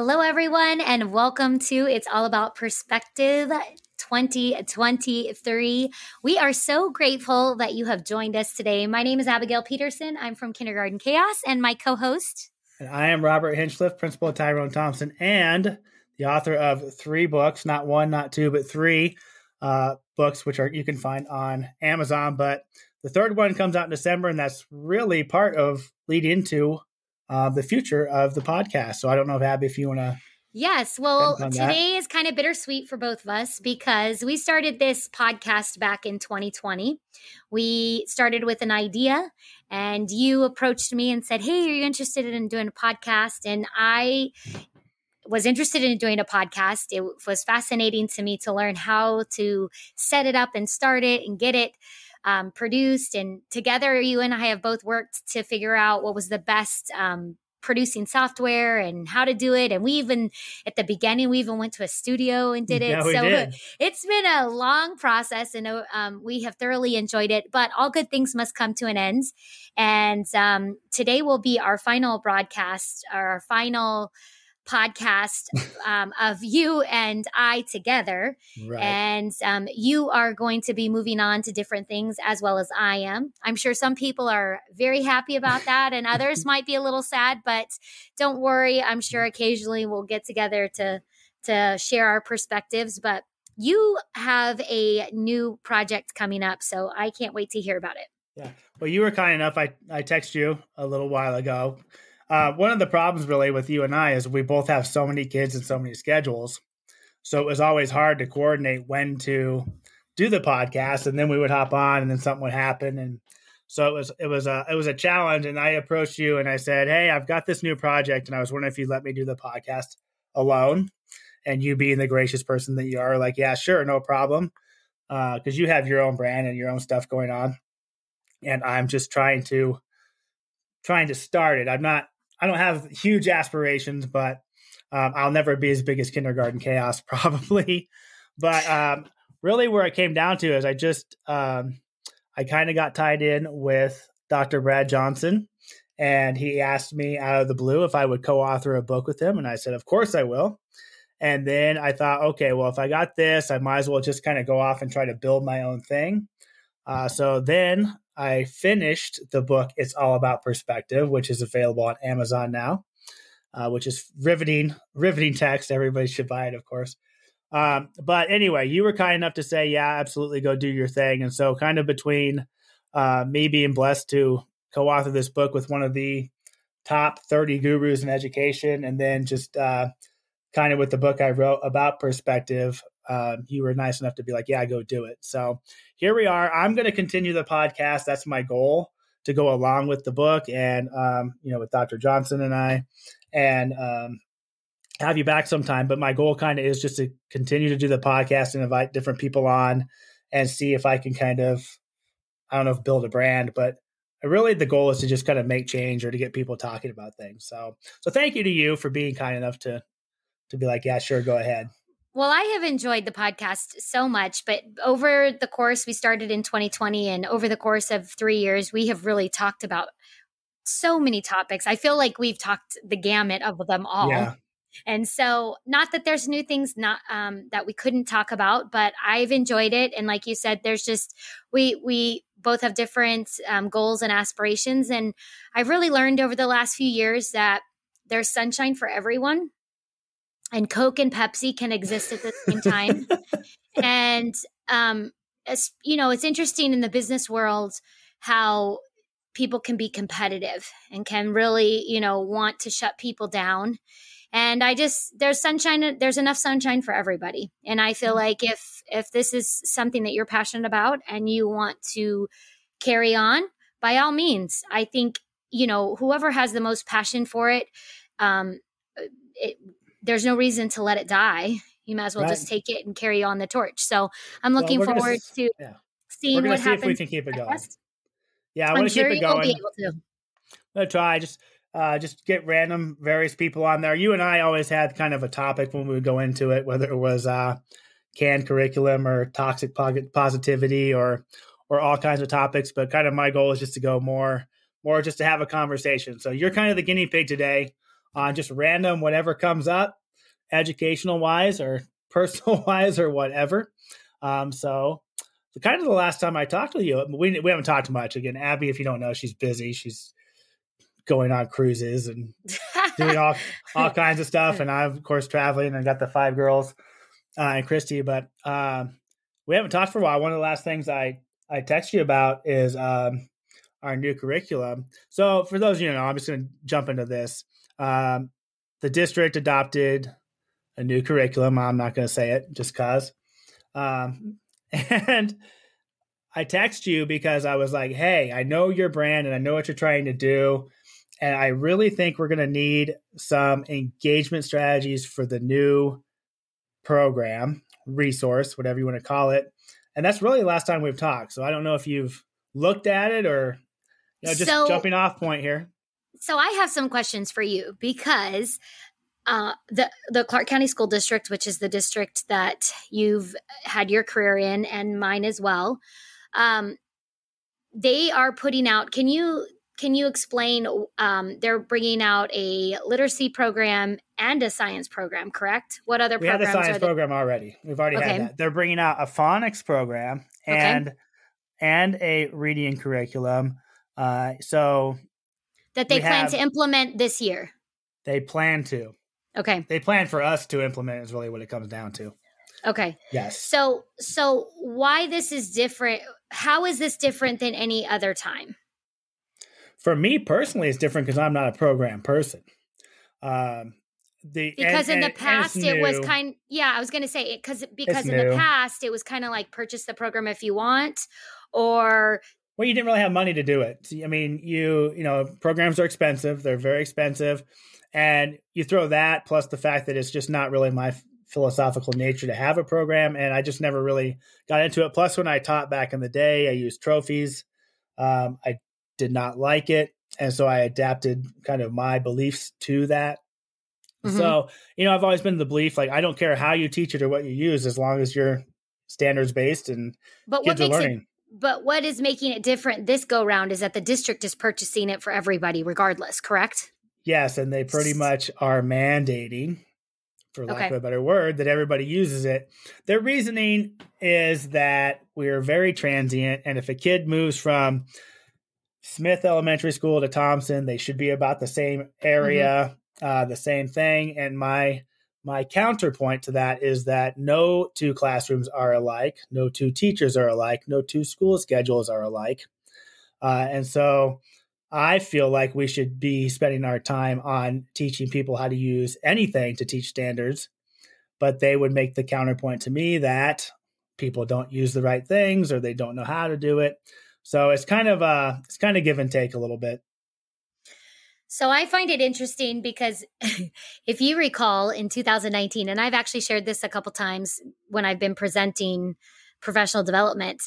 Hello, everyone, and welcome to It's All About Perspective 2023. We are so grateful that you have joined us today. My name is Abigail Peterson. I'm from Kindergarten Chaos, and my co host. And I am Robert Hinchcliffe, principal of Tyrone Thompson, and the author of three books, not one, not two, but three uh, books, which are you can find on Amazon. But the third one comes out in December, and that's really part of lead into uh, the future of the podcast. So I don't know if Abby, if you want to. Yes. Well, today is kind of bittersweet for both of us because we started this podcast back in 2020. We started with an idea, and you approached me and said, Hey, are you interested in doing a podcast? And I was interested in doing a podcast. It was fascinating to me to learn how to set it up and start it and get it um, produced. And together, you and I have both worked to figure out what was the best um, producing software and how to do it. And we even, at the beginning, we even went to a studio and did it. Yeah, so did. it's been a long process and uh, um, we have thoroughly enjoyed it. But all good things must come to an end. And um, today will be our final broadcast, our final podcast um, of you and I together. Right. And um, you are going to be moving on to different things as well as I am. I'm sure some people are very happy about that, and others might be a little sad, but don't worry. I'm sure occasionally we'll get together to to share our perspectives. But you have a new project coming up, so I can't wait to hear about it. Yeah. Well, you were kind enough. I I texted you a little while ago uh, one of the problems really with you and I is we both have so many kids and so many schedules. So it was always hard to coordinate when to do the podcast, and then we would hop on, and then something would happen, and so it was it was a it was a challenge. And I approached you and I said, "Hey, I've got this new project, and I was wondering if you'd let me do the podcast alone." And you being the gracious person that you are, like, yeah, sure, no problem, because uh, you have your own brand and your own stuff going on, and I'm just trying to trying to start it. I'm not I don't have huge aspirations, but um, I'll never be as big as Kindergarten Chaos, probably. But um, really, where it came down to is I just um, I kind of got tied in with Dr. Brad Johnson, and he asked me out of the blue if I would co-author a book with him, and I said, of course I will. And then I thought, okay, well, if I got this, I might as well just kind of go off and try to build my own thing. Uh, so then I finished the book It's All About Perspective, which is available on Amazon now, uh, which is riveting, riveting text. Everybody should buy it, of course. Um, but anyway, you were kind enough to say, yeah, absolutely, go do your thing. And so, kind of between uh, me being blessed to co author this book with one of the top 30 gurus in education, and then just uh, kind of with the book I wrote about perspective, um, you were nice enough to be like, yeah, go do it. So here we are. I'm going to continue the podcast. That's my goal to go along with the book and, um, you know, with Dr. Johnson and I and um, have you back sometime. But my goal kind of is just to continue to do the podcast and invite different people on and see if I can kind of, I don't know if build a brand, but really the goal is to just kind of make change or to get people talking about things. So, so thank you to you for being kind enough to, to be like, yeah, sure, go ahead. Well, I have enjoyed the podcast so much, but over the course, we started in 2020, and over the course of three years, we have really talked about so many topics. I feel like we've talked the gamut of them all. Yeah. And so, not that there's new things not um, that we couldn't talk about, but I've enjoyed it. And like you said, there's just we we both have different um, goals and aspirations, and I've really learned over the last few years that there's sunshine for everyone and Coke and Pepsi can exist at the same time. and um, as, you know, it's interesting in the business world how people can be competitive and can really, you know, want to shut people down. And I just there's sunshine there's enough sunshine for everybody. And I feel mm-hmm. like if if this is something that you're passionate about and you want to carry on, by all means, I think, you know, whoever has the most passion for it um it, there's no reason to let it die. You might as well right. just take it and carry on the torch. So I'm looking well, forward gonna, to yeah. seeing what see happens. If we can keep it going. Yeah, I want to keep it going. To. I'm gonna try just uh, just get random various people on there. You and I always had kind of a topic when we would go into it, whether it was uh, canned curriculum or toxic positivity or or all kinds of topics. But kind of my goal is just to go more more just to have a conversation. So you're kind of the guinea pig today on just random whatever comes up, educational wise or personal wise or whatever. Um, so, so kind of the last time I talked to you, we we haven't talked much. Again, Abby, if you don't know, she's busy. She's going on cruises and doing all all kinds of stuff. And I'm of course traveling and got the five girls uh, and Christy. But um, we haven't talked for a while. One of the last things I I text you about is um, our new curriculum. So for those of you know, I'm just going to jump into this. Um, the district adopted a new curriculum. I'm not going to say it just cause. Um, and I text you because I was like, "Hey, I know your brand and I know what you're trying to do." And I really think we're going to need some engagement strategies for the new program, resource, whatever you want to call it. And that's really the last time we've talked. So I don't know if you've looked at it or you know, just so, jumping off point here. So I have some questions for you because uh, the the Clark County School District, which is the district that you've had your career in, and mine as well, um, they are putting out. Can you can you explain? Um, they're bringing out a literacy program and a science program, correct? What other we programs? We had the science program already. We've already okay. had that. They're bringing out a phonics program and okay. and a reading curriculum. Uh, so that they plan have, to implement this year. They plan to. Okay. They plan for us to implement is really what it comes down to. Okay. Yes. So so why this is different? How is this different than any other time? For me personally, it's different because I'm not a program person. Um, the because and, in the past it was kind yeah i was going to say it because because it's in new. the past it was kind of like purchase the program if you want or well you didn't really have money to do it. I mean you you know programs are expensive. They're very expensive. And you throw that plus the fact that it's just not really my philosophical nature to have a program and i just never really got into it. Plus when i taught back in the day i used trophies. Um, i did not like it and so i adapted kind of my beliefs to that. Mm-hmm. so you know i've always been the belief like i don't care how you teach it or what you use as long as you're standards based and but kids what are learning it, but what is making it different this go round is that the district is purchasing it for everybody regardless correct Yes, and they pretty much are mandating, for lack okay. of a better word, that everybody uses it. Their reasoning is that we're very transient, and if a kid moves from Smith Elementary School to Thompson, they should be about the same area, mm-hmm. uh, the same thing. And my my counterpoint to that is that no two classrooms are alike, no two teachers are alike, no two school schedules are alike, uh, and so I feel like we should be spending our time on teaching people how to use anything to teach standards, but they would make the counterpoint to me that people don't use the right things or they don't know how to do it. So it's kind of uh it's kind of give and take a little bit. So I find it interesting because if you recall in 2019 and I've actually shared this a couple times when I've been presenting professional development,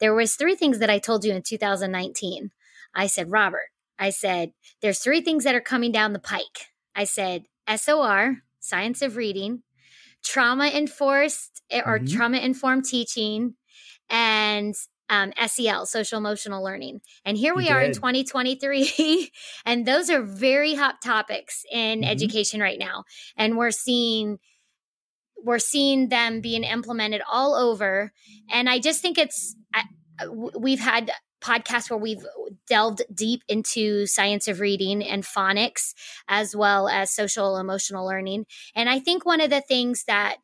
there was three things that I told you in 2019. I said, Robert, I said, there's three things that are coming down the pike. I said, SOR, science of reading, trauma enforced eh, or mm-hmm. trauma informed teaching, and um, SEL, social emotional learning. And here we are in 2023, and those are very hot topics in mm-hmm. education right now. And we're seeing we're seeing them being implemented all over. And I just think it's we've had podcasts where we've delved deep into science of reading and phonics, as well as social emotional learning. And I think one of the things that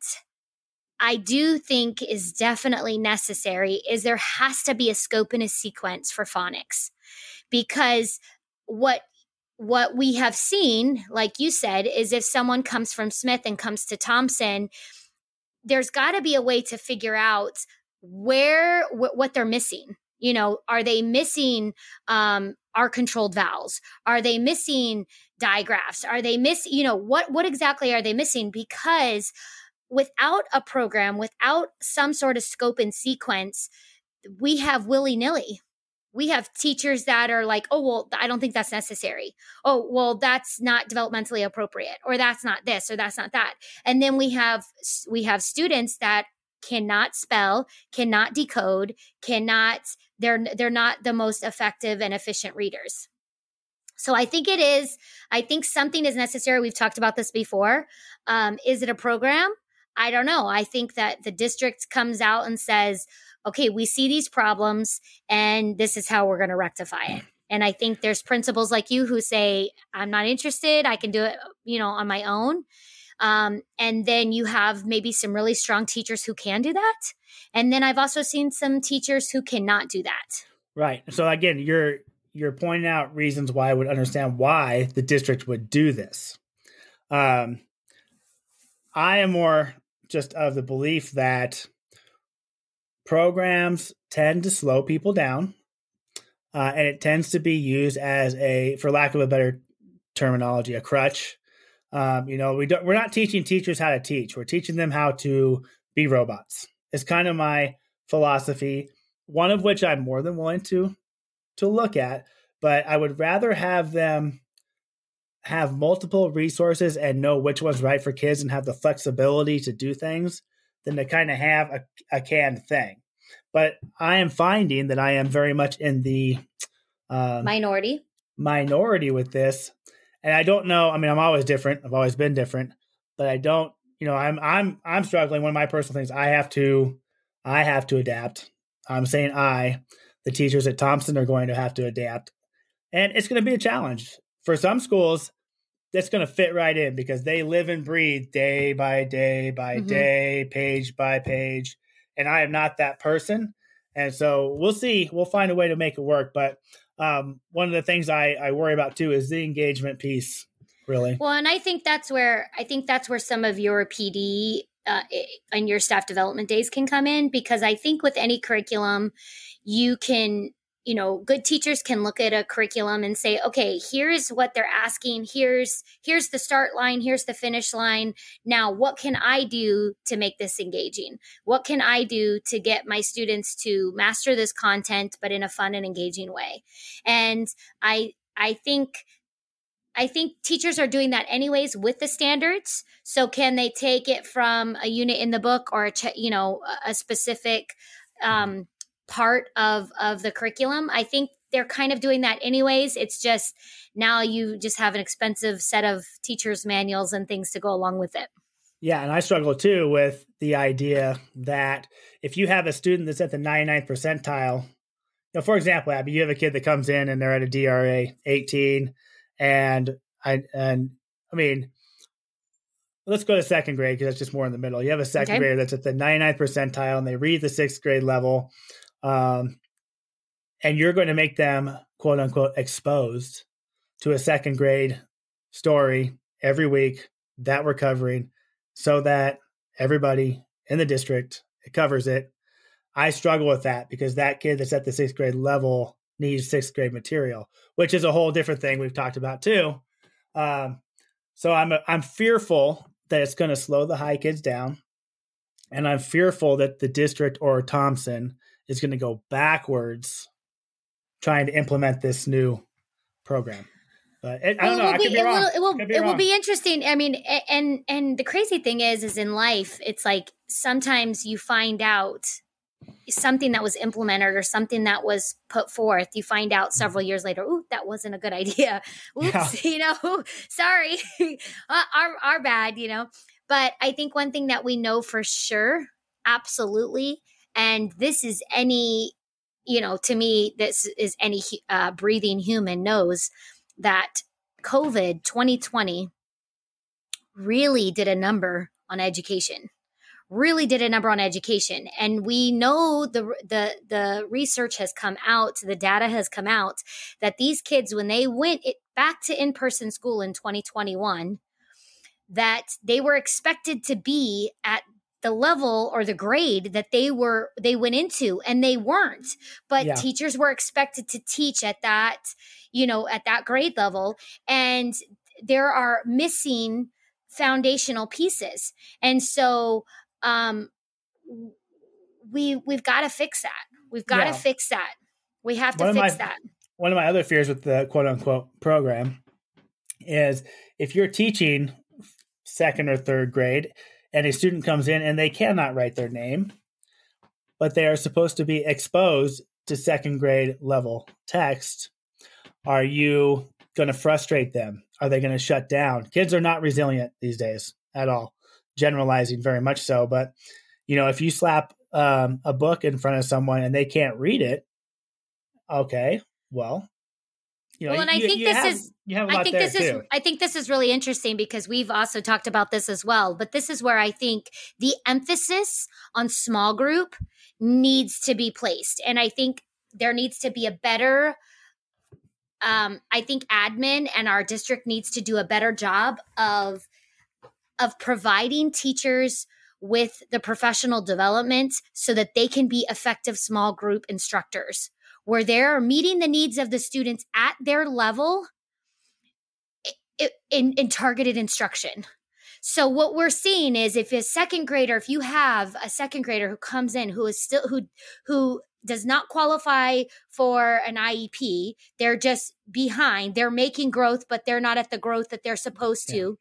I do think is definitely necessary is there has to be a scope and a sequence for phonics. Because what what we have seen like you said is if someone comes from Smith and comes to Thompson there's got to be a way to figure out where wh- what they're missing. You know are they missing um r-controlled vowels? Are they missing digraphs? Are they miss you know what what exactly are they missing? Because without a program without some sort of scope and sequence we have willy-nilly we have teachers that are like oh well i don't think that's necessary oh well that's not developmentally appropriate or that's not this or that's not that and then we have we have students that cannot spell cannot decode cannot they're they're not the most effective and efficient readers So I think it is. I think something is necessary. We've talked about this before. Um, is it a program? I don't know. I think that the district comes out and says, okay, we see these problems and this is how we're going to rectify it. And I think there's principals like you who say, I'm not interested. I can do it, you know, on my own. Um, and then you have maybe some really strong teachers who can do that. And then I've also seen some teachers who cannot do that. Right. So again, you're you're pointing out reasons why I would understand why the district would do this. Um, I am more just of the belief that programs tend to slow people down, uh, and it tends to be used as a, for lack of a better terminology, a crutch. Um, you know, we don't, we're not teaching teachers how to teach. We're teaching them how to be robots. It's kind of my philosophy. One of which I'm more than willing to to look at, but I would rather have them have multiple resources and know which one's right for kids and have the flexibility to do things than to kind of have a, a canned thing. But I am finding that I am very much in the um, minority minority with this, and I don't know. I mean, I'm always different. I've always been different, but I don't. You know, I'm I'm I'm struggling. One of my personal things I have to I have to adapt. I'm saying I, the teachers at Thompson are going to have to adapt, and it's going to be a challenge for some schools that's going to fit right in because they live and breathe day by day by mm-hmm. day, page by page. And I am not that person. And so we'll see. We'll find a way to make it work. But um, one of the things I, I worry about too is the engagement piece, really. Well, and I think that's where I think that's where some of your PD uh, and your staff development days can come in because I think with any curriculum, you can you know good teachers can look at a curriculum and say okay here's what they're asking. Here's here's the start line. Here's the finish line. Now what can i do to make this engaging? What can i do to get my students to master this content but in a fun and engaging way? And i i think I think teachers are doing that anyways with the standards. So can they take it from a unit in the book or a you know a specific um, part of of the curriculum. I think they're kind of doing that anyways. It's just now you just have an expensive set of teachers manuals and things to go along with it. Yeah, and I struggle too with the idea that if you have a student that's at the 99th percentile, you know, for example, Abby, you have a kid that comes in and they're at a DRA 18 and I and I mean let's go to second grade because that's just more in the middle. You have a second okay. grader that's at the 99th percentile and they read the sixth grade level um, and you're going to make them quote unquote exposed to a second grade story every week that we're covering so that everybody in the district covers it. I struggle with that because that kid that's at the sixth grade level needs sixth grade material, which is a whole different thing we've talked about too. Um, so I'm I'm fearful that it's going to slow the high kids down, and I'm fearful that the district or Thompson is going to go backwards trying to implement this new program. But it, I don't know. I could be, wrong. It will, it will, it will be interesting. I mean, and and the crazy thing is, is in life, it's like sometimes you find out something that was implemented or something that was put forth you find out several years later oh that wasn't a good idea oops yeah. you know sorry uh, our, our bad you know but i think one thing that we know for sure absolutely and this is any, you know, to me, this is any uh, breathing human knows that COVID 2020 really did a number on education really did a number on education. And we know the the the research has come out the data has come out that these kids when they went it, back to in-person school in 2021 that they were expected to be at the level or the grade that they were they went into and they weren't. But yeah. teachers were expected to teach at that you know at that grade level. And there are missing foundational pieces. And so um we we've got to fix that. We've got to yeah. fix that. We have to one fix my, that. one of my other fears with the quote unquote program is if you're teaching second or third grade and a student comes in and they cannot write their name, but they are supposed to be exposed to second grade level text, are you going to frustrate them? Are they going to shut down? Kids are not resilient these days at all. Generalizing very much so, but you know, if you slap um, a book in front of someone and they can't read it, okay, well, you know, well, and you, I think this have, is you have a I think this too. is I think this is really interesting because we've also talked about this as well. But this is where I think the emphasis on small group needs to be placed. And I think there needs to be a better um, I think admin and our district needs to do a better job of of providing teachers with the professional development so that they can be effective small group instructors where they're meeting the needs of the students at their level in, in targeted instruction. So what we're seeing is if a second grader, if you have a second grader who comes in who is still who who does not qualify for an IEP, they're just behind. They're making growth, but they're not at the growth that they're supposed to.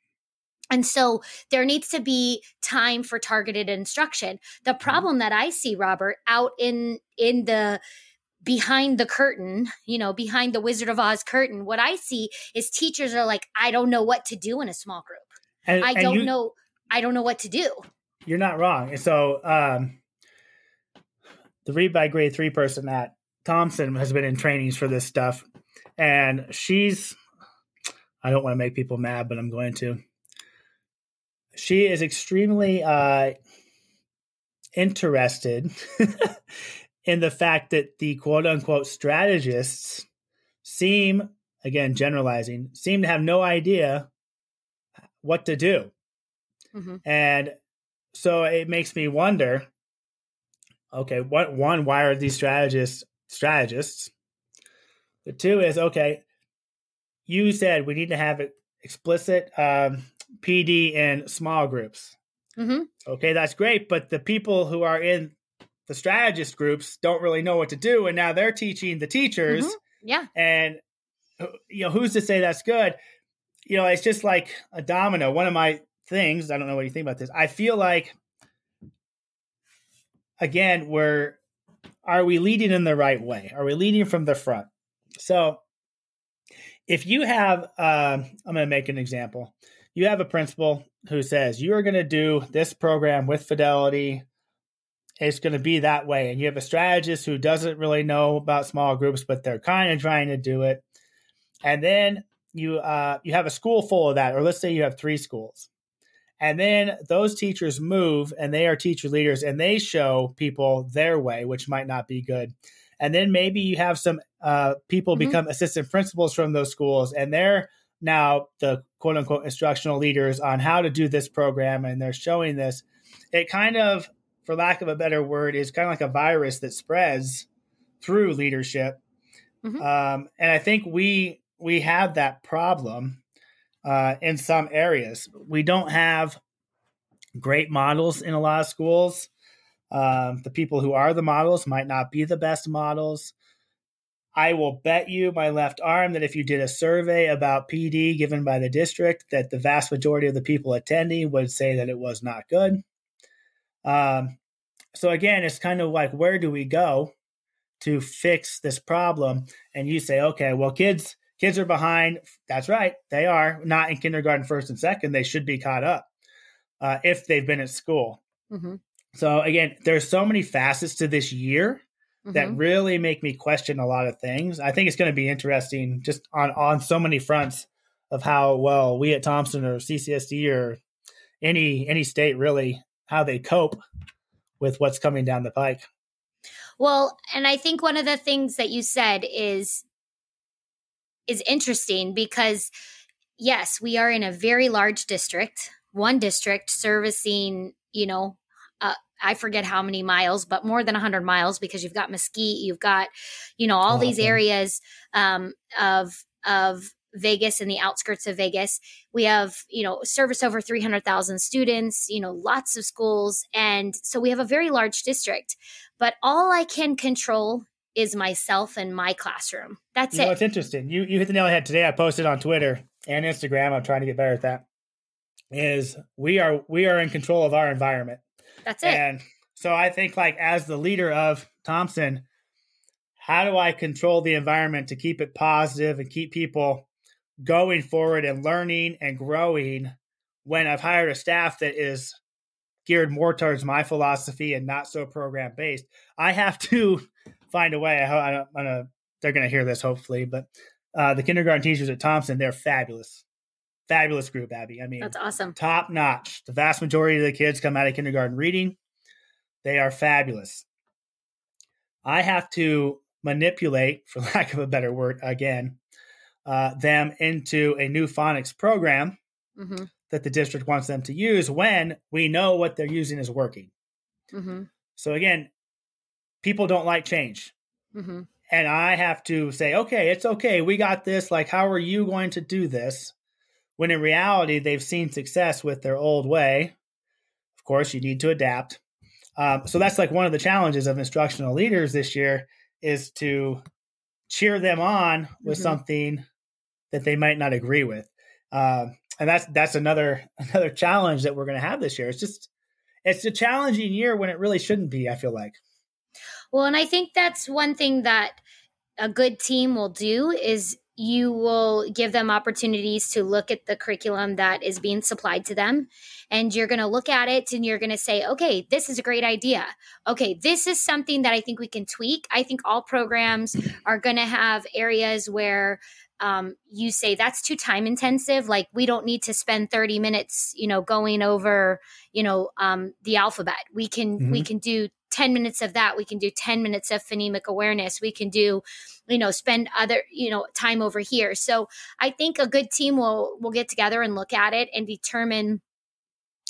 And so there needs to be time for targeted instruction. The mm-hmm. problem that I see, Robert, out in in the behind the curtain, you know, behind the Wizard of Oz curtain, what I see is teachers are like, I don't know what to do in a small group. And, I don't you, know. I don't know what to do. You're not wrong. So, um, the read by grade three person at Thompson has been in trainings for this stuff, and she's. I don't want to make people mad, but I'm going to. She is extremely uh, interested in the fact that the quote unquote strategists seem, again, generalizing, seem to have no idea what to do. Mm-hmm. And so it makes me wonder okay, what one, why are these strategists strategists? The two is okay, you said we need to have explicit um, PD in small groups. Mm-hmm. Okay, that's great, but the people who are in the strategist groups don't really know what to do, and now they're teaching the teachers. Mm-hmm. Yeah, and uh, you know who's to say that's good? You know, it's just like a domino. One of my things, I don't know what you think about this. I feel like again, we're are we leading in the right way? Are we leading from the front? So, if you have, um, I'm going to make an example. You have a principal who says you are going to do this program with fidelity it's going to be that way. And you have a strategist who doesn't really know about small groups, but they're kind of trying to do it. And then you uh, you have a school full of that, or let's say you have three schools, and then those teachers move and they are teacher leaders and they show people their way, which might not be good. And then maybe you have some uh, people mm-hmm. become assistant principals from those schools, and they're now the quote unquote instructional leaders on how to do this program, and they're showing this. It kind of for lack of a better word, is kind of like a virus that spreads through leadership. Mm-hmm. Um, and I think we we have that problem uh, in some areas. We don't have great models in a lot of schools. Um, the people who are the models might not be the best models. I will bet you my left arm that if you did a survey about PD given by the district, that the vast majority of the people attending would say that it was not good. Um, so again, it's kind of like where do we go to fix this problem? And you say, okay, well, kids kids are behind. That's right, they are not in kindergarten, first and second. They should be caught up uh, if they've been at school. Mm-hmm. So again, there's so many facets to this year mm-hmm. that really make me question a lot of things. I think it's going to be interesting just on on so many fronts of how well we at Thompson or CCSD or any any state really how they cope with what's coming down the pike. Well, and I think one of the things that you said is is interesting because yes, we are in a very large district, one district servicing, you know, uh, I forget how many miles, but more than 100 miles because you've got Mesquite, you've got, you know, all these areas um, of of Vegas and the outskirts of Vegas. We have, you know, service over 300,000 students, you know, lots of schools. And so we have a very large district. But all I can control is myself and my classroom. That's you it. Know, it's interesting. You, you hit the nail on the head today. I posted on Twitter and Instagram. I'm trying to get better at that. Is we are we are in control of our environment. That's it. And so I think like as the leader of Thompson, how do I control the environment to keep it positive and keep people going forward and learning and growing when I've hired a staff that is geared more towards my philosophy and not so program based. I have to find a way. I, am gonna, they're going to hear this hopefully, but uh, the kindergarten teachers at Thompson, they're fabulous. Fabulous group, Abby. I mean, that's awesome. Top notch. The vast majority of the kids come out of kindergarten reading. They are fabulous. I have to manipulate, for lack of a better word, again, uh, them into a new phonics program mm-hmm. that the district wants them to use when we know what they're using is working. Mm-hmm. So again, people don't like change. Mm-hmm. And I have to say, okay, it's okay. We got this. Like, how are you going to do this? When in reality, they've seen success with their old way. Of course, you need to adapt. Um, so that's like one of the challenges of instructional leaders this year is to cheer them on with mm-hmm. something that they might not agree with. Um, and that's that's another another challenge that we're going to have this year. It's just it's a challenging year when it really shouldn't be. I feel like. Well, and I think that's one thing that a good team will do is you will give them opportunities to look at the curriculum that is being supplied to them and you're going to look at it and you're going to say okay this is a great idea okay this is something that i think we can tweak i think all programs are going to have areas where um, you say that's too time intensive like we don't need to spend 30 minutes you know going over you know um, the alphabet. We can mm-hmm. we can do 10 minutes of that. We can do 10 minutes of phonemic awareness. We can do you know spend other you know time over here. So i think a good team will will get together and look at it and determine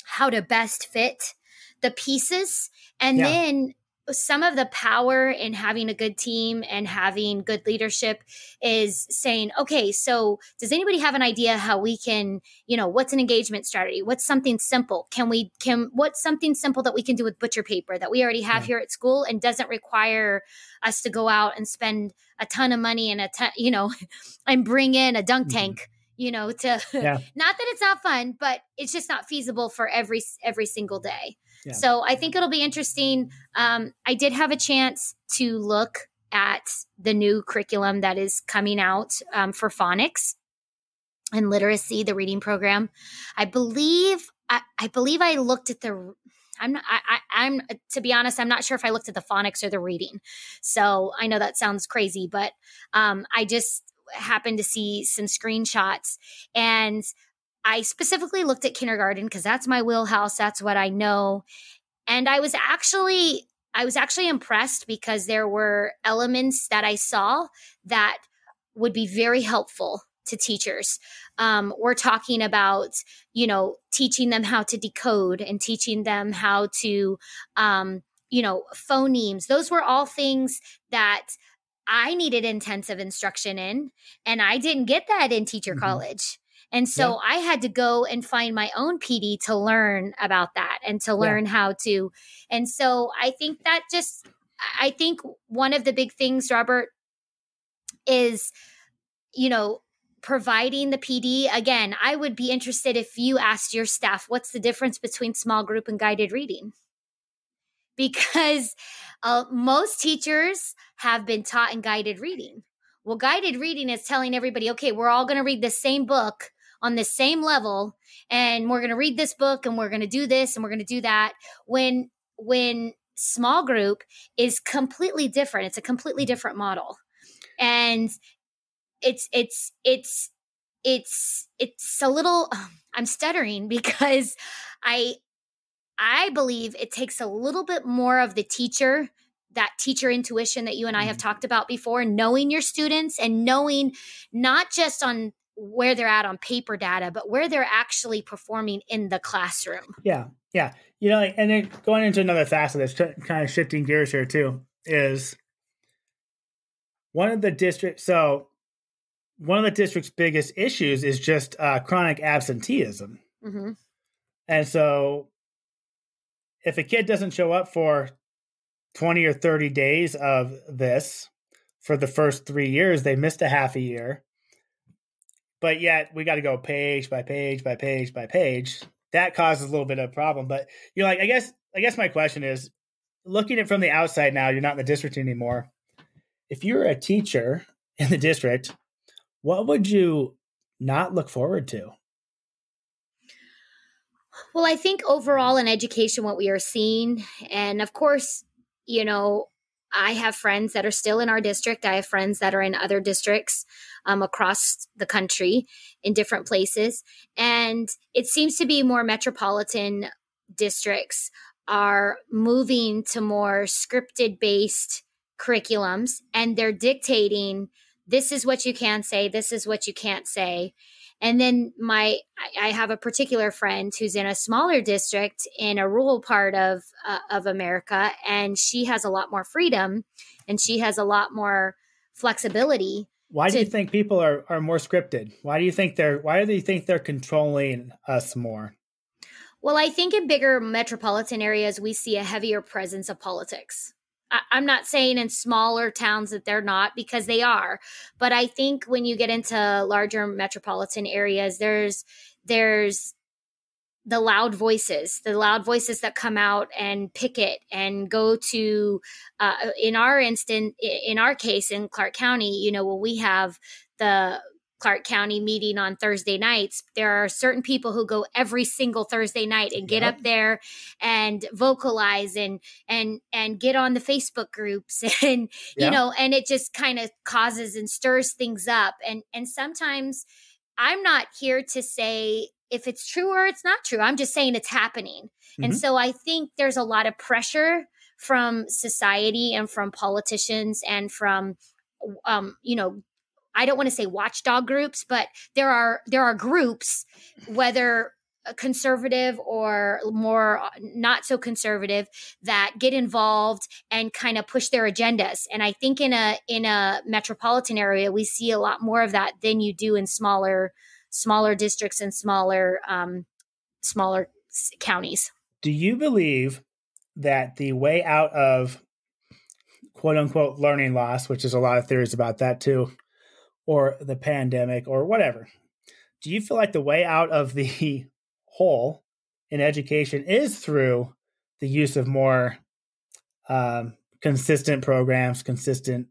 how to best fit the pieces. And yeah. then some of the power in having a good team and having good leadership is saying, okay, so does anybody have an idea how we can, you know, what's an engagement strategy? What's something simple? Can we, can, what's something simple that we can do with butcher paper that we already have yeah. here at school and doesn't require us to go out and spend a ton of money and a ton, you know, and bring in a dunk mm-hmm. tank you know to yeah. not that it's not fun but it's just not feasible for every every single day so I think it'll be interesting. Um, I did have a chance to look at the new curriculum that is coming out um, for phonics and literacy, the reading program. I believe I, I believe I looked at the I'm not, I, I, am to be honest, I'm not sure if I looked at the phonics or the reading. So I know that sounds crazy, but um, I just happened to see some screenshots and I specifically looked at kindergarten because that's my wheelhouse. That's what I know. And I was actually I was actually impressed because there were elements that I saw that would be very helpful to teachers. Um, we're talking about, you know, teaching them how to decode and teaching them how to, um, you know, phonemes. Those were all things that I needed intensive instruction in, and I didn't get that in teacher mm-hmm. college. And so yeah. I had to go and find my own PD to learn about that and to learn yeah. how to. And so I think that just, I think one of the big things, Robert, is, you know, providing the PD. Again, I would be interested if you asked your staff, what's the difference between small group and guided reading? Because uh, most teachers have been taught in guided reading. Well, guided reading is telling everybody, okay, we're all going to read the same book on the same level and we're going to read this book and we're going to do this and we're going to do that when when small group is completely different. It's a completely different model. And it's it's it's it's it's a little i'm stuttering because i i believe it takes a little bit more of the teacher that teacher intuition that you and I have mm-hmm. talked about before, knowing your students and knowing not just on where they're at on paper data, but where they're actually performing in the classroom. Yeah. Yeah. You know, and then going into another facet that's kind of shifting gears here too is one of the districts. So, one of the district's biggest issues is just uh, chronic absenteeism. Mm-hmm. And so, if a kid doesn't show up for 20 or 30 days of this for the first three years, they missed a half a year but yet we got to go page by page by page by page. That causes a little bit of a problem. But you're like, I guess, I guess my question is, looking at from the outside now, you're not in the district anymore. If you're a teacher in the district, what would you not look forward to? Well, I think overall in education, what we are seeing, and of course, you know, I have friends that are still in our district. I have friends that are in other districts um, across the country in different places. And it seems to be more metropolitan districts are moving to more scripted based curriculums and they're dictating this is what you can say, this is what you can't say. And then my, I have a particular friend who's in a smaller district in a rural part of uh, of America, and she has a lot more freedom, and she has a lot more flexibility. Why to, do you think people are are more scripted? Why do you think they're Why do you think they're controlling us more? Well, I think in bigger metropolitan areas we see a heavier presence of politics. I, am not saying in smaller towns that they're not because they are, but I think when you get into larger metropolitan areas, there's there's the loud voices, the loud voices that come out and picket and go to, uh, in our instant, in our case in Clark County, you know, when we have the Clark County meeting on Thursday nights, there are certain people who go every single Thursday night and get yep. up there and vocalize and and and get on the Facebook groups and you yep. know and it just kind of causes and stirs things up and and sometimes I'm not here to say if it's true or it's not true. I'm just saying it's happening. Mm-hmm. And so I think there's a lot of pressure from society and from politicians and from um, you know I don't want to say watchdog groups, but there are there are groups, whether conservative or more uh, not so conservative that get involved and kind of push their agendas. And i think in a in a metropolitan area we see a lot more of that than you do in smaller smaller districts and smaller um smaller counties. Do you believe that the way out of quote unquote learning loss which is a lot of theories about that too or the pandemic or whatever. Do you feel like the way out of the hole in education is through the use of more um, consistent programs, consistent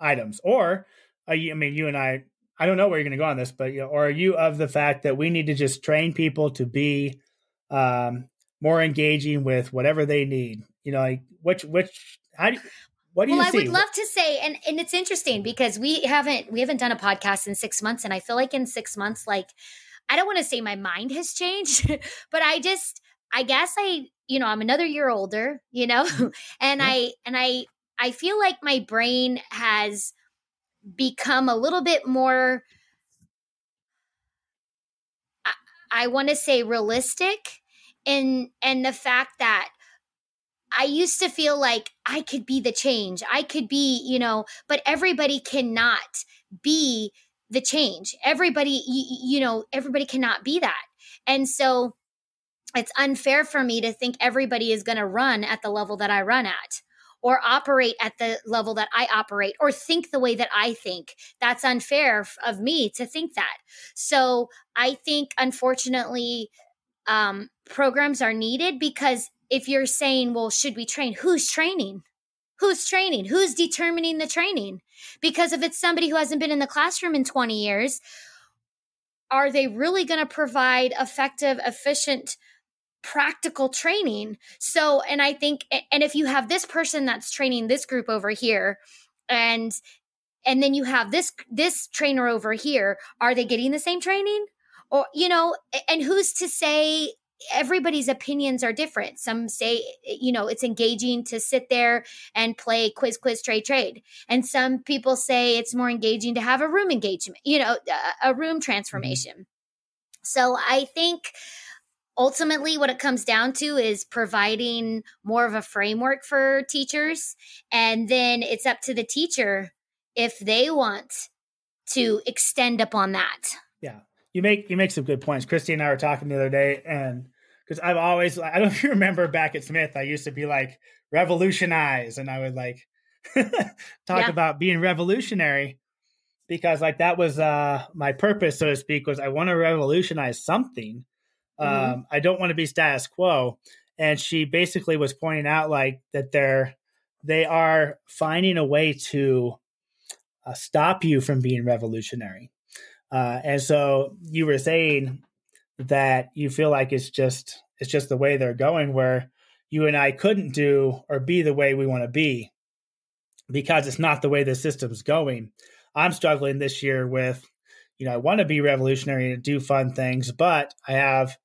items? Or you, I mean, you and I, I don't know where you're going to go on this, but you know, or are you of the fact that we need to just train people to be um, more engaging with whatever they need? You know, like which which how do you, what do well, you I would love to say, and and it's interesting because we haven't we haven't done a podcast in six months, and I feel like in six months, like I don't want to say my mind has changed, but I just I guess I you know I'm another year older, you know, mm-hmm. and yeah. I and I I feel like my brain has become a little bit more. I, I want to say realistic, and and the fact that I used to feel like I could be the change. I could be, you know, but everybody cannot be the change. Everybody, you, you know, everybody cannot be that. And so it's unfair for me to think everybody is going to run at the level that I run at or operate at the level that I operate or think the way that I think. That's unfair of me to think that. So I think, unfortunately, um, programs are needed because if you're saying, well, should we train? Who's training? Who's training? Who's determining the training? Because if it's somebody who hasn't been in the classroom in 20 years, are they really going to provide effective, efficient, practical training? So, and I think, and if you have this person that's training this group over here, and and then you have this this trainer over here, are they getting the same training? Or you know, and who's to say everybody's opinions are different. Some say, you know, it's engaging to sit there and play quiz, quiz, trade, trade. And some people say it's more engaging to have a room engagement, you know, a room mm-hmm. transformation. Mm-hmm. So I think ultimately what it comes down to is providing more of a framework for teachers. And then it's up to the teacher if they want to extend upon that. Yeah you make you make some good points. Christy and I were talking the other day, and because I've always I don't know if you remember back at Smith, I used to be like revolutionize, and I would like talk yeah. about being revolutionary because like that was uh my purpose, so to speak, was I want to revolutionize something. Mm-hmm. Um, I don't want to be status quo. And she basically was pointing out like that they're they are finding a way to uh, stop you from being revolutionary Uh, and so you were saying that you feel like it's just it's just the way they're going where you and I couldn't do or be the way we want to be because it's not the way the system's going. I'm struggling this year with, you know, I want to be revolutionary and do fun things, but I have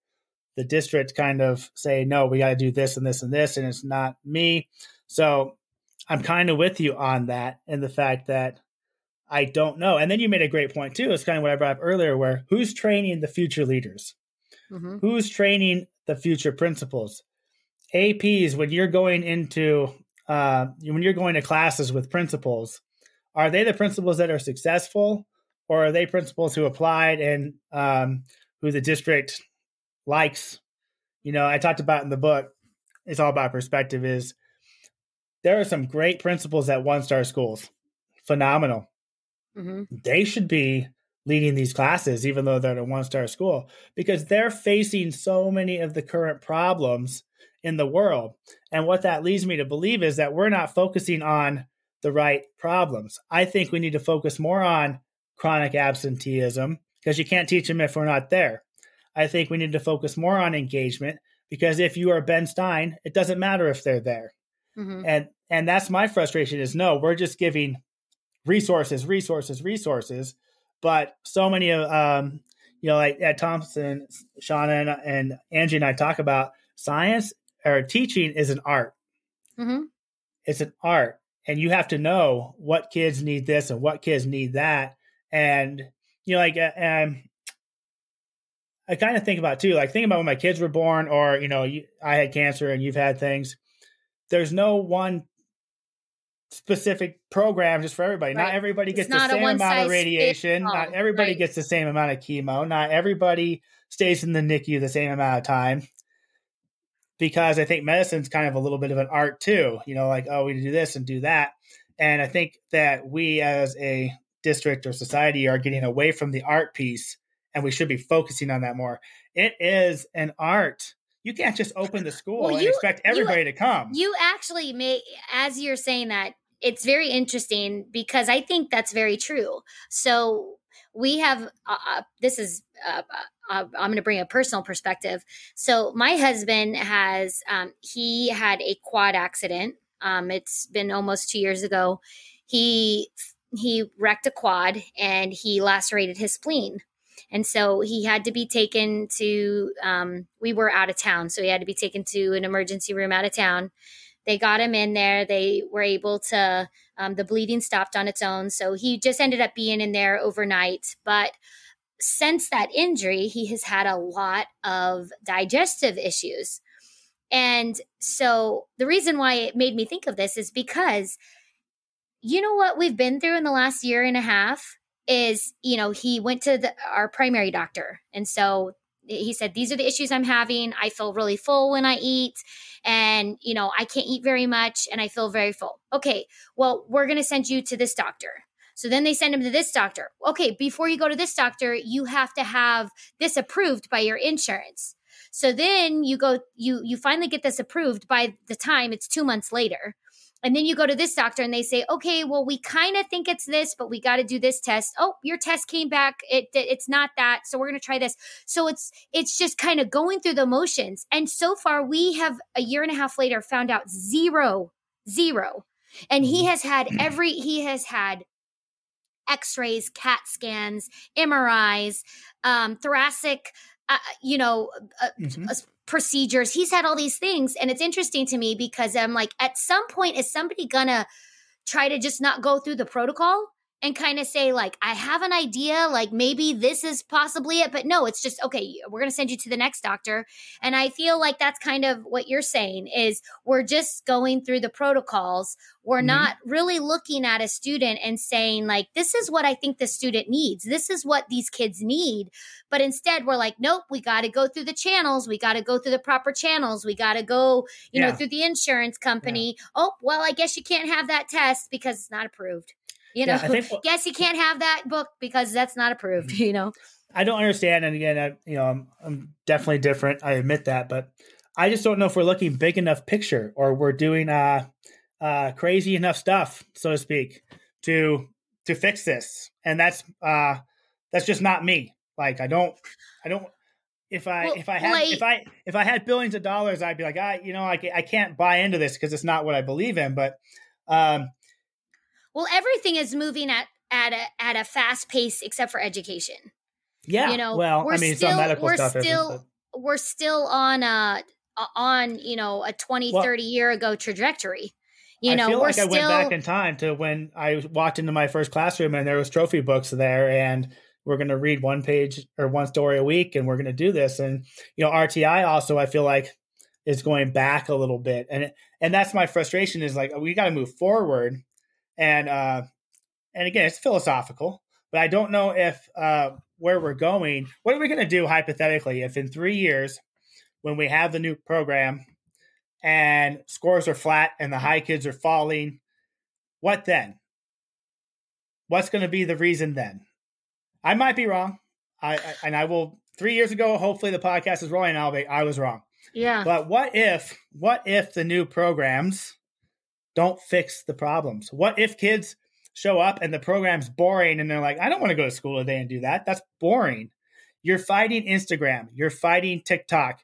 the district kind of say, no, we got to do this and this and this, and it's not me. So I'm kind of with you on that and the fact that I don't know. And then you made a great point too. It's kind of what I brought up earlier, where who's training the future leaders? Mm-hmm. Who's training the future principals? APs, when you're going into uh, when you're going to classes with principals, are they the principals that are successful, or are they principals who applied and um, who the district likes? You know, I talked about in the book. It's all about perspective. Is there are some great principals at one star schools, phenomenal. Mm-hmm. They should be leading these classes, even though they're at a one star school, because they're facing so many of the current problems in the world. And what that leads me to believe is that we're not focusing on the right problems. I think we need to focus more on chronic absenteeism because you can't teach them if we're not there. I think we need to focus more on engagement because if you are Ben Stein, it doesn't matter if they're there. Mm-hmm. And and that's my frustration is no, we're just giving resources, resources, resources, but so many of um, you know, like at Thompson, Shauna and, and Angie and I talk about science or teaching is an art. Mm-hmm. It's an art, and you have to know what kids need this and what kids need that. And you know, like, um, I kind of think about too, like think about when my kids were born, or you know, you, I had cancer and you've had things. There's no one specific program just for everybody. Right. Not everybody gets the same amount of radiation. Not everybody right. gets the same amount of chemo. Not everybody stays in the NICU the same amount of time because I think medicine's kind of a little bit of an art too. You know, like, oh, we do this and do that. And I think that we as a district or society are getting away from the art piece and we should be focusing on that more. It is an art. You can't just open the school well, you, and expect everybody you, to come. You actually may, as you're saying that, it's very interesting because I think that's very true. So we have uh, uh this is uh, uh, I'm going to bring a personal perspective. So my husband has um, he had a quad accident. Um, it's been almost two years ago. He he wrecked a quad and he lacerated his spleen. And so he had to be taken to, um, we were out of town. So he had to be taken to an emergency room out of town. They got him in there. They were able to, um, the bleeding stopped on its own. So he just ended up being in there overnight. But since that injury, he has had a lot of digestive issues. And so the reason why it made me think of this is because you know what we've been through in the last year and a half is, you know, he went to the, our primary doctor. And so he said, These are the issues I'm having. I feel really full when I eat. And, you know, I can't eat very much and I feel very full. Okay, well, we're going to send you to this doctor. So then they send him to this doctor. Okay, before you go to this doctor, you have to have this approved by your insurance. So then you go you you finally get this approved by the time it's 2 months later. And then you go to this doctor and they say, "Okay, well we kind of think it's this, but we got to do this test. Oh, your test came back. It, it's not that. So we're going to try this." So it's it's just kind of going through the motions. And so far we have a year and a half later found out zero zero. And he mm-hmm. has had every he has had x-rays cat scans mris um, thoracic uh, you know uh, mm-hmm. Procedures. He's had all these things and it's interesting to me because i'm like at some point is somebody gonna try to just not go through the protocol and kind of say like i have an idea like maybe this is possibly it but no it's just okay we're going to send you to the next doctor. And i feel like that's kind of what you're saying is we're just going through the protocols. We're mm-hmm. not really looking at a student and saying like this is what i think the student needs. This is what these kids need. But instead we're like nope we got to go through the channels. We got to go through the proper channels. We got to go you yeah. know through the insurance company. Yeah. oh well i guess you can't have that test because it's not approved you know, yeah, think, yes, you can't have that book because that's not approved. Mm-hmm. You know, I don't understand. And again, I, you know, I'm, I'm definitely different. I admit that, but I just don't know if we're looking big enough picture or we're doing uh, uh, crazy enough stuff, so to speak, to to fix this. And that's uh, that's just not me. Like I don't, I don't. If I well, if I had like, if I if I had billions of dollars, I'd be like, I you know I I can't buy into this because it's not what I believe in. But um, well, everything is moving at at a at a fast pace except for education. Yeah, you know. Well, I mean, still, some medical we're stuff still we're still on a on you know a 20 well, 30 year ago trajectory you know, I feel like still... I went back in time to when I walked into my first classroom and there was trophy books there, and we're going to read one page or one story a week, and we're going to do this. And you know, RTI also, I feel like is going back a little bit, and and that's my frustration is like we got to move forward, and uh, and again, it's philosophical, but I don't know if uh, where we're going. What are we going to do hypothetically if in three years, when we have the new program and scores are flat and the high kids are falling, what then? What's going to be the reason then? I might be wrong. I, I, and I will. Three years ago, hopefully the podcast is rolling. I'll be. I was wrong. Yeah. But what if? What if the new programs don't fix the problems? What if kids show up and the program's boring and they're like, I don't want to go to school today and do that. That's boring. You're fighting Instagram. You're fighting TikTok.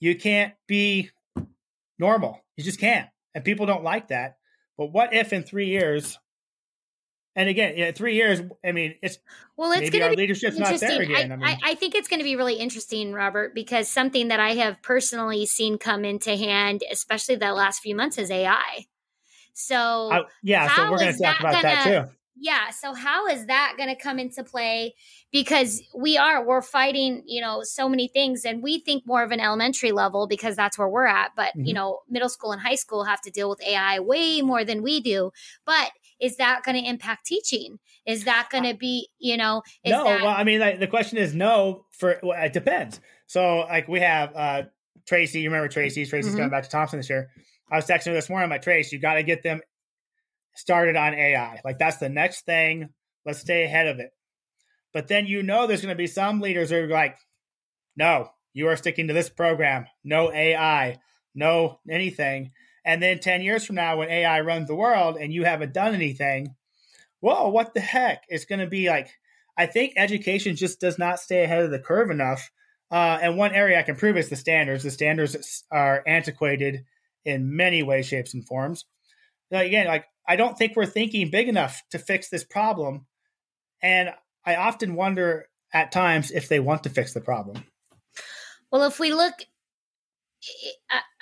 You can't be normal. You just can't. And people don't like that. But what if in three years, and again, yeah, three years, I mean, it's well, it's maybe our be leadership's not there again. I, I, mean, I think it's going to be really interesting, Robert, because something that I have personally seen come into hand, especially the last few months, is AI. So, yeah, so we're going to talk about gonna, that too. Yeah. So how is that going to come into play? Because we are, we're fighting, you know, so many things and we think more of an elementary level because that's where we're at. But, mm-hmm. you know, middle school and high school have to deal with AI way more than we do. But is that going to impact teaching? Is that going to be, you know, no, that- well, I mean, like, the question is no for, well, it depends. So like we have, uh, Tracy, you remember Tracy, Tracy's mm-hmm. coming back to Thompson this year. I was texting her this morning. I'm Trace, you got to get them started on AI. Like that's the next thing. Let's stay ahead of it. But then you know there's going to be some leaders who are like, no, you are sticking to this program. No AI, no anything. And then 10 years from now, when AI runs the world and you haven't done anything, whoa, what the heck? It's going to be like, I think education just does not stay ahead of the curve enough. Uh, and one area I can prove is the standards. The standards are antiquated in many ways, shapes, and forms. Again, like I don't think we're thinking big enough to fix this problem. And I often wonder at times if they want to fix the problem. Well, if we look,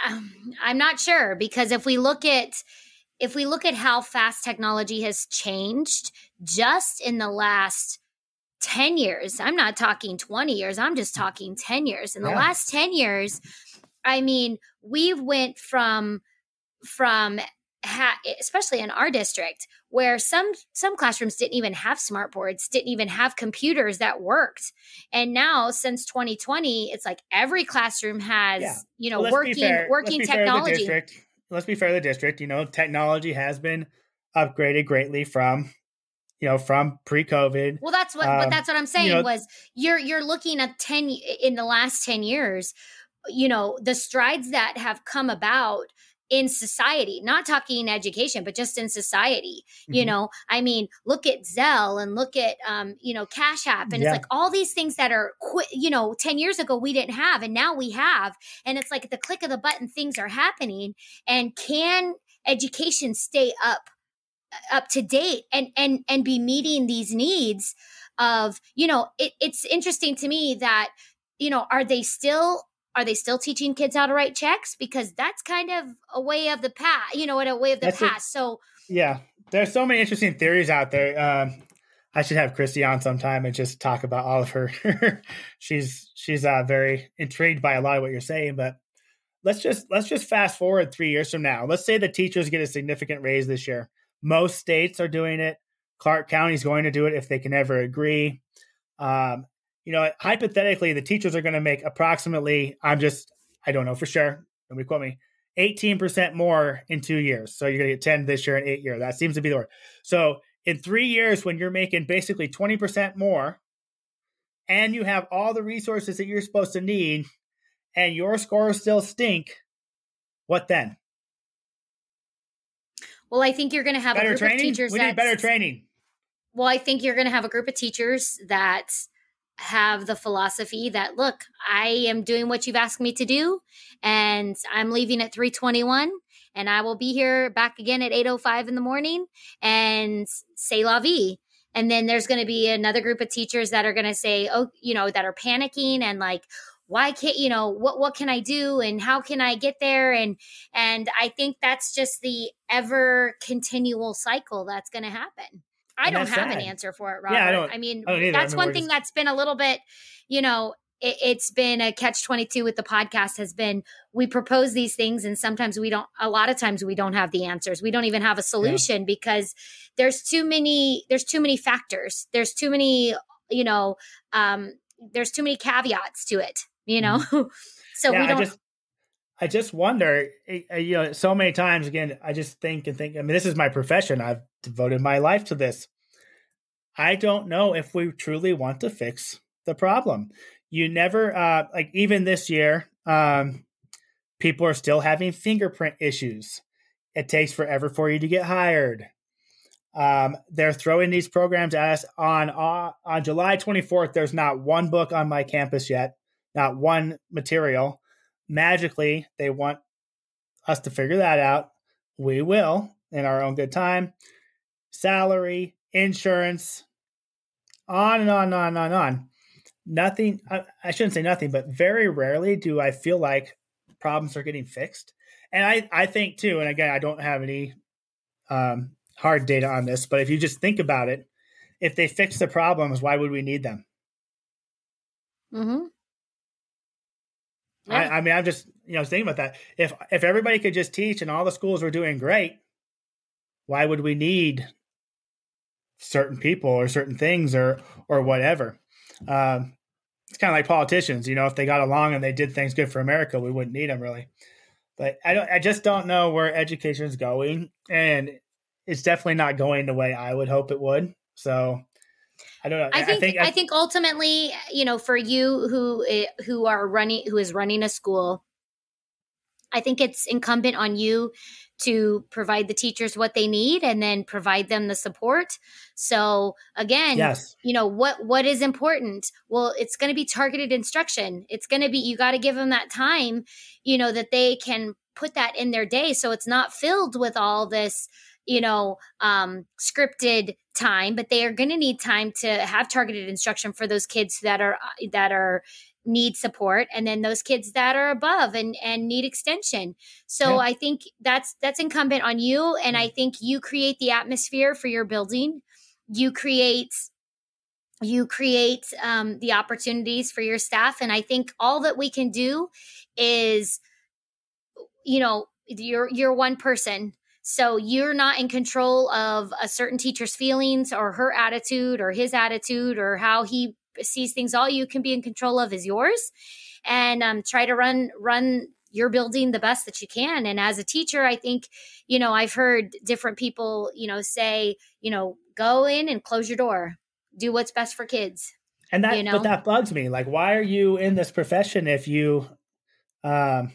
um, I'm not sure because if we look at if we look at how fast technology has changed just in the last 10 years, I'm not talking 20 years, I'm just talking 10 years. In the yeah. last 10 years, I mean, we went from from ha- especially in our district where some some classrooms didn't even have smart boards didn't even have computers that worked and now since 2020 it's like every classroom has yeah. you know well, working working technology let's be fair to the district you know technology has been upgraded greatly from you know from pre-covid well that's what um, but that's what i'm saying you know, was you're you're looking at 10 in the last 10 years you know the strides that have come about in society, not talking education, but just in society. Mm-hmm. You know, I mean, look at Zelle and look at, um, you know, Cash App. And yeah. it's like all these things that are, qu- you know, 10 years ago we didn't have and now we have. And it's like at the click of the button, things are happening. And can education stay up? up to date and and and be meeting these needs of you know it, it's interesting to me that you know are they still are they still teaching kids how to write checks? Because that's kind of a way of the past, you know, in a way of the that's past. A, so yeah, there's so many interesting theories out there. Um, I should have Christy on sometime and just talk about all of her. she's she's uh, very intrigued by a lot of what you're saying. But let's just let's just fast forward three years from now. Let's say the teachers get a significant raise this year. Most states are doing it. Clark County is going to do it if they can ever agree. Um, you know, hypothetically, the teachers are going to make approximately, I'm just, I don't know for sure, nobody quote me, 18% more in two years. So you're going to get 10 this year and eight year. That seems to be the word. So in three years, when you're making basically 20% more and you have all the resources that you're supposed to need and your scores still stink, what then? Well, I think you're going to have better a group training? of teachers. We need better training. well, I think you're going to have a group of teachers that have the philosophy that look, I am doing what you've asked me to do and I'm leaving at 321 and I will be here back again at 805 in the morning and say la vie. And then there's going to be another group of teachers that are going to say, oh, you know, that are panicking and like, why can't you know what what can i do and how can i get there and and i think that's just the ever continual cycle that's going to happen i and don't have sad. an answer for it robert yeah, I, don't, I mean I don't that's I mean, one thing just... that's been a little bit you know it, it's been a catch 22 with the podcast has been we propose these things and sometimes we don't a lot of times we don't have the answers. We don't even have a solution yeah. because there's too many there's too many factors. There's too many you know um there's too many caveats to it you know? Mm-hmm. so yeah, we don't I just, I just wonder eh, eh, you know so many times again i just think and think i mean this is my profession. I've devoted my life to this i don't know if we truly want to fix the problem you never uh like even this year um people are still having fingerprint issues it takes forever for you to get hired um, they're throwing these programs at us on uh, on July 24th. There's not one book on my campus yet not one material. Magically, they want us to figure that out. We will in our own good time. Salary, insurance, on and on and on and on, on. Nothing, I, I shouldn't say nothing, but very rarely do I feel like problems are getting fixed. And I, I think too, and again, I don't have any um, hard data on this, but if you just think about it, if they fix the problems, why would we need them? Mm-hmm. Yeah. I, I, mean, I'm just you know thinking about that. If if everybody could just teach and all the schools were doing great, why would we need certain people or certain things or or whatever? Um, it's kind of like politicians. You know, if they got along and they did things good for America, we wouldn't need them really. But I don't. I just don't know where education is going, and it's definitely not going the way I would hope it would. So I don't know. I think I think, I, I think ultimately, you know, for you who eh, who are running who is running a school, I think it's incumbent on you to provide the teachers what they need and then provide them the support. So again, yes. you know, what what is important? Well, it's going to be targeted instruction. It's going to be you got to give them that time, you know, that they can put that in their day so it's not filled with all this you know um, scripted time but they are going to need time to have targeted instruction for those kids that are that are need support and then those kids that are above and and need extension. So yeah. i think that's that's incumbent on you and i think you create the atmosphere for your building. You create you create um, the opportunities for your staff and i think all that we can do is you know you're you're one person. So you're not in control of a certain teacher's feelings or her attitude or his attitude or how he sees things. All you can be in control of is yours, and um, try to run run your building the best that you can. And as a teacher, I think you know I've heard different people you know say you know go in and close your door, do what's best for kids. And that you know? but that bugs me. Like, why are you in this profession if you um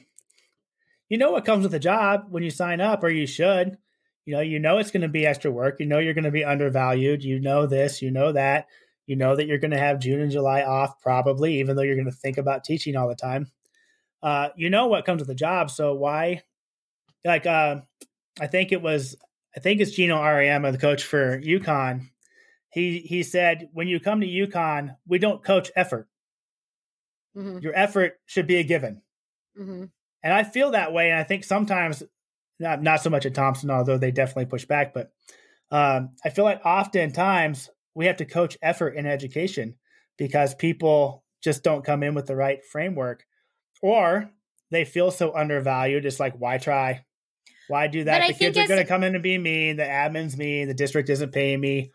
you know what comes with a job when you sign up, or you should. You know, you know it's going to be extra work. You know you're going to be undervalued. You know this. You know that. You know that you're going to have June and July off probably, even though you're going to think about teaching all the time. Uh, you know what comes with the job, so why? Like, uh, I think it was, I think it's Geno Auriemma, the coach for UConn. He he said, when you come to UConn, we don't coach effort. Mm-hmm. Your effort should be a given. Mm-hmm. And I feel that way. And I think sometimes, not, not so much at Thompson, although they definitely push back, but um, I feel like oftentimes we have to coach effort in education because people just don't come in with the right framework or they feel so undervalued. It's like, why try? Why do that? the kids are going to come in and be mean. The admin's mean. The district isn't paying me.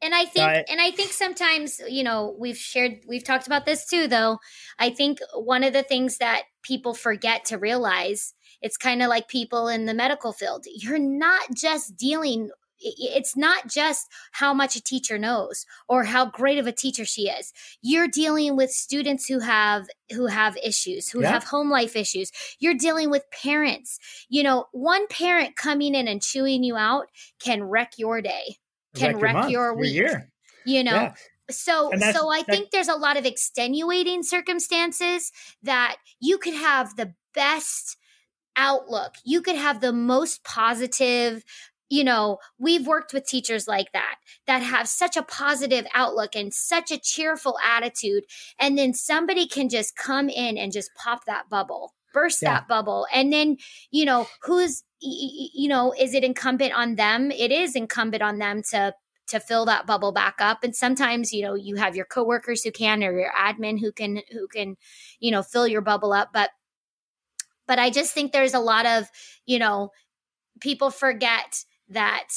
And I think, uh, and I think sometimes, you know, we've shared, we've talked about this too, though. I think one of the things that people forget to realize, it's kind of like people in the medical field. You're not just dealing it's not just how much a teacher knows or how great of a teacher she is you're dealing with students who have who have issues who yeah. have home life issues you're dealing with parents you know one parent coming in and chewing you out can wreck your day can wreck, month, your week. year. You know, Yeah. so so I think there's a lot of extenuating circumstances that you could have the best outlook. You could have the most positive you know, we've worked with teachers like that, that have such a positive outlook and such a cheerful attitude. And then somebody can just come in and just pop that bubble, burst Yeah. that bubble. And then, you know, who's, you know, is it incumbent on them? It is incumbent on them to to fill that bubble back up and sometimes you know you have your coworkers who can or your admin who can who can you know fill your bubble up but but i just think there's a lot of you know people forget that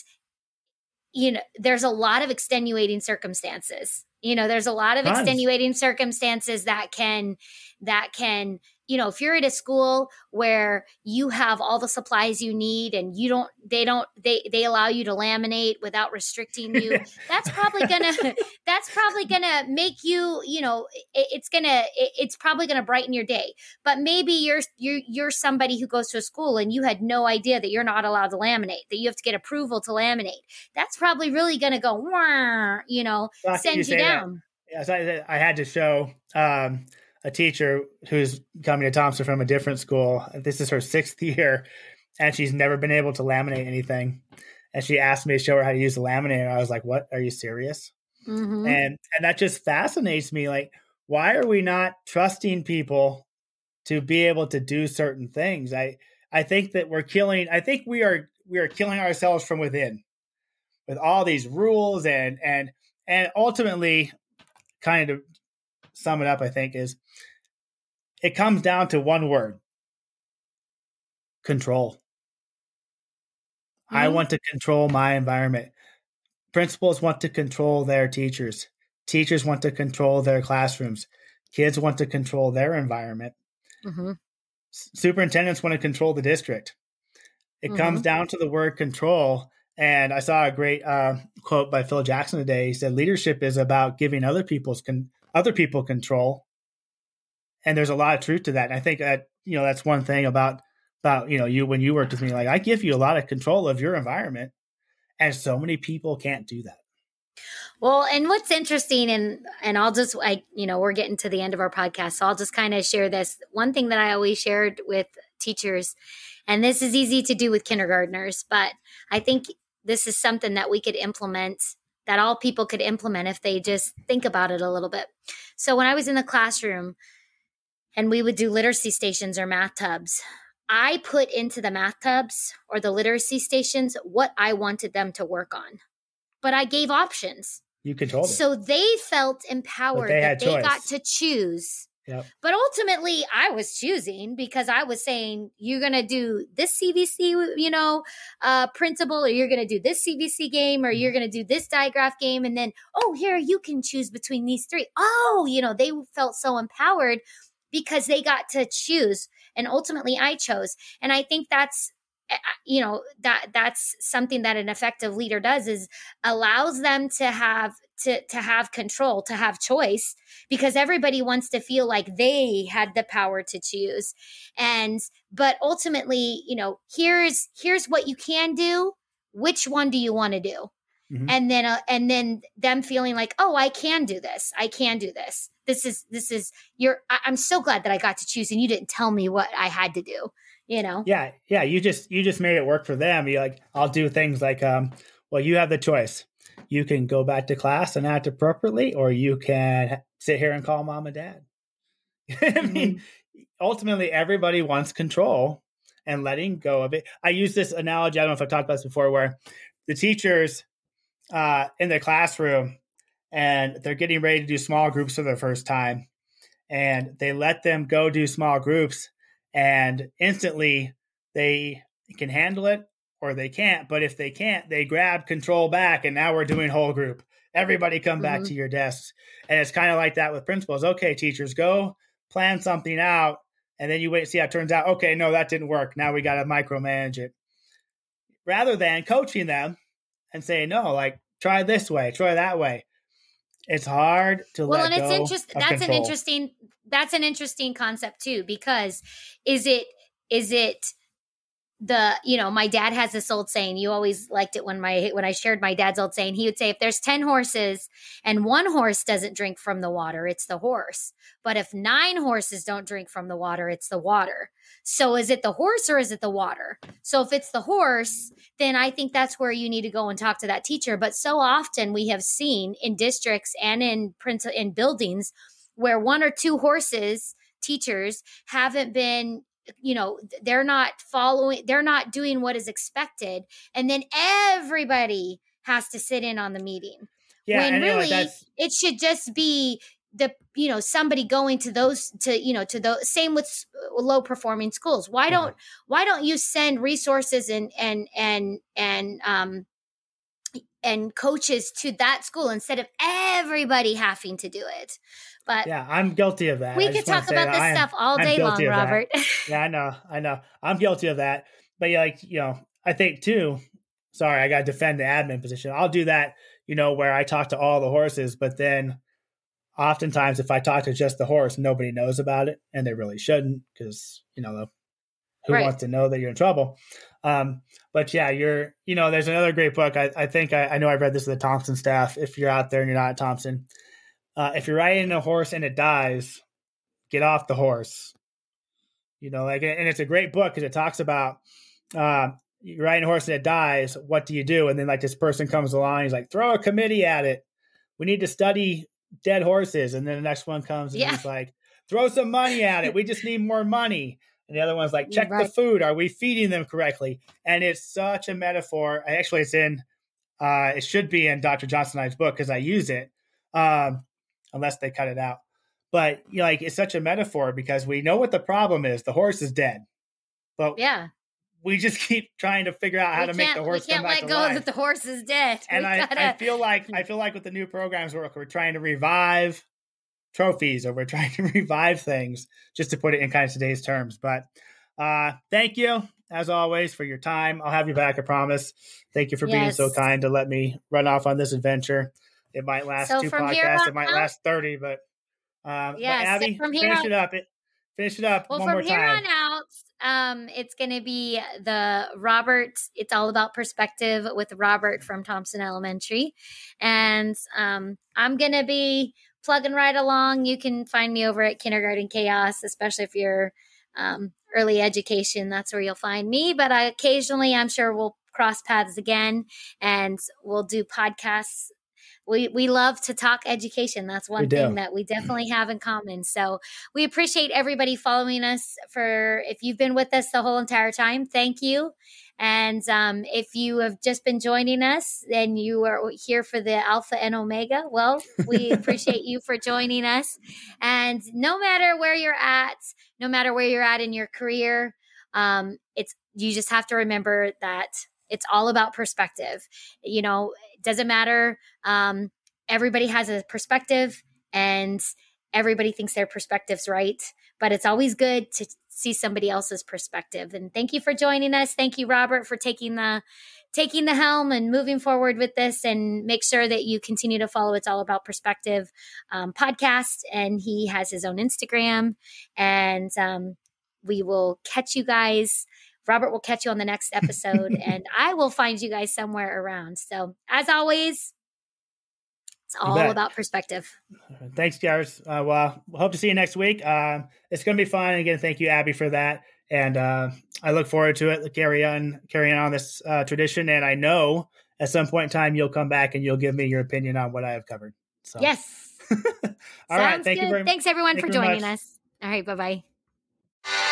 you know there's a lot of extenuating circumstances you know there's a lot of Tons. extenuating circumstances that can that can you know if you're at a school where you have all the supplies you need and you don't they don't they they allow you to laminate without restricting you that's probably gonna that's probably gonna make you you know it, it's gonna it, it's probably gonna brighten your day. But maybe you're you're you're somebody who goes to a school and you had no idea that you're not allowed to laminate that you have to get approval to laminate. That's probably really gonna go you know Lucky send you that. down. Yes, I, I had to show um, a teacher who's coming to Thompson from a different school. This is her sixth year, and she's never been able to laminate anything. And she asked me to show her how to use the laminator. I was like, "What? Are you serious?" Mhm. And and that just fascinates me. Like, why are we not trusting people to be able to do certain things? I I think that we're killing. I think we are we are killing ourselves from within with all these rules and and and ultimately, kind of sum it up. I think is it comes down to one word: control. I Mhm. want to control my environment. Principals want to control their teachers. Teachers want to control their classrooms. Kids want to control their environment. Mhm. S- Superintendents want to control the district. It comes down to the word control. And I saw a great uh, quote by Phil Jackson today. He said, "Leadership is about giving other people's con- other people control." And there's a lot of truth to that. And I think that you know that's one thing about about you know you when you worked with me. Like I give you a lot of control of your environment, and so many people can't do that. Well, and what's interesting, and and I'll just like you know we're getting to the end of our podcast, so I'll just kind of share this one thing that I always shared with teachers, and this is easy to do with kindergartners, but I think this is something that we could implement that all people could implement if they just think about it a little bit. So when I was in the classroom, and we would do literacy stations or math tubs. I put into the math tubs or the literacy stations what I wanted them to work on, but I gave options. You controlled it. So they felt empowered they that they got to choose. Yep. But ultimately, I was choosing because I was saying, you're going to do this CVC, you know, uh, principle, or you're going to do this CVC game, or Mm-hmm. you're going to do this digraph game. And then, oh, here, you can choose between these three. Oh, you know, they felt so empowered because they got to choose. And ultimately, I chose. And I think that's, uh, you know that that's something that an effective leader does is allows them to have to to have control to have choice because everybody wants to feel like they had the power to choose and but ultimately you know here's here's what you can do which one do you want to do Mhm. and then uh, and then them feeling like oh i can do this i can do this this is this is you're I, i'm so glad that i got to choose and you didn't tell me what i had to do you know Yeah, yeah. You just you just made it work for them. You like I'll do things like um. Well, you have the choice. You can go back to class and act appropriately, or you can sit here and call mom and dad. I mean, ultimately, everybody wants control and letting go of it. I use this analogy. I don't know if I've talked about this before, where the teachers uh, in the classroom and they're getting ready to do small groups for the first time, and they let them go do small groups, and instantly they can handle it or they can't. But if they can't, they grab control back, and now we're doing whole group. Everybody come back Mhm. to your desks, and it's kind of like that with principals. Okay, teachers, go plan something out, and then you wait and see how it turns out. Okay, no, that didn't work. Now we got to micromanage it, rather than coaching them and saying, no, like try this way, try that way. It's hard to well and it's interesting that's an interesting that's an interesting concept too because is it is it the you know my dad has this old saying you always liked it when my when i shared my dad's old saying he would say if there's 10 horses and one horse doesn't drink from the water it's the horse. But if nine horses don't drink from the water it's the water. So is it the horse or is it the water? So if it's the horse then i think that's where you need to go and talk to that teacher. But so often we have seen in districts and in print in buildings where one or two horses teachers haven't been you know they're not following they're not doing what is expected and then everybody has to sit in on the meeting. Yeah, when really it should just be the you know somebody going to those to you know to the same with low performing schools. Why don't mm-hmm. why don't you send resources and and and and um and coaches to that school instead of everybody having to do it but yeah, I'm guilty of that. We could talk about this am, stuff all day long, Robert. yeah, I know, I know. I'm guilty of that. But yeah, like you know, I think too. Sorry, I got to defend the admin position. I'll do that. You know, where I talk to all the horses, but then oftentimes if I talk to just the horse, nobody knows about it, and they really shouldn't because you know who right. wants to know that you're in trouble. Um, but yeah, you're you know, there's another great book. I, I think I, I know I've read this with the Thompson staff. If you're out there and you're not at Thompson, uh, if you're riding a horse and it dies, get off the horse. You know, like, and it's a great book because it talks about uh, you're riding a horse and it dies. What do you do? And then like this person comes along, he's like, throw a committee at it. We need to study dead horses. And then the next one comes and yeah. he's like, throw some money at it. We just need more money. And the other one's like, check right. the food. Are we feeding them correctly? And it's such a metaphor. Actually, it's in, uh, it should be in Dr. Johnson I's book because I use it. Um, unless they cut it out. But you know, like it's such a metaphor because we know what the problem is. The horse is dead. But yeah, we just keep trying to figure out how we to make the horse. We can't let go life. that the horse is dead. And I, gotta... I feel like I feel like with the new programs work, we're trying to revive trophies or we're trying to revive things just to put it in kind of today's terms. But uh, thank you as always for your time. I'll have you back, I promise. Thank you for yes. being so kind to let me run off on this adventure. It might last so two podcasts. It might out, last thirty, but um, yeah, but Abbie, so finish on, it up. It, finish it up. Well, from here time. on out, um, it's going to be the Robert. It's all about perspective with Robert from Thompson Elementary, and um, I'm going to be plugging right along. You can find me over at Kindergarten Chaos, especially if you're um, early education. That's where you'll find me. But I, occasionally, I'm sure we'll cross paths again, and we'll do podcasts we we love to talk education. That's one thing that we definitely have in common. So we appreciate everybody following us for if you've been with us the whole entire time. Thank you. And um, if you have just been joining us and you are here for the Alpha and Omega, well, we appreciate you for joining us. And no matter where you're at, no matter where you're at in your career, um, it's you just have to remember that it's all about perspective. You know, it doesn't matter. Um, everybody has a perspective and everybody thinks their perspective's right, but it's always good to see somebody else's perspective. And thank you for joining us. Thank you, Robert, for taking the taking the helm and moving forward with this and make sure that you continue to follow it's all about perspective um, podcast and he has his own instagram and um, we will catch you guys Robert will catch you on the next episode and I will find you guys somewhere around. So, as always, it's all about perspective. Thanks, guys. Uh, well, hope to see you next week. Uh, it's going to be fun. Again, thank you, Abbie, for that. And uh, I look forward to it. Carry on, carrying on this uh, tradition. And I know at some point in time you'll come back and you'll give me your opinion on what I have covered. So yes. all right. Thank good. you very Thanks everyone thank for joining us. All right. Bye bye.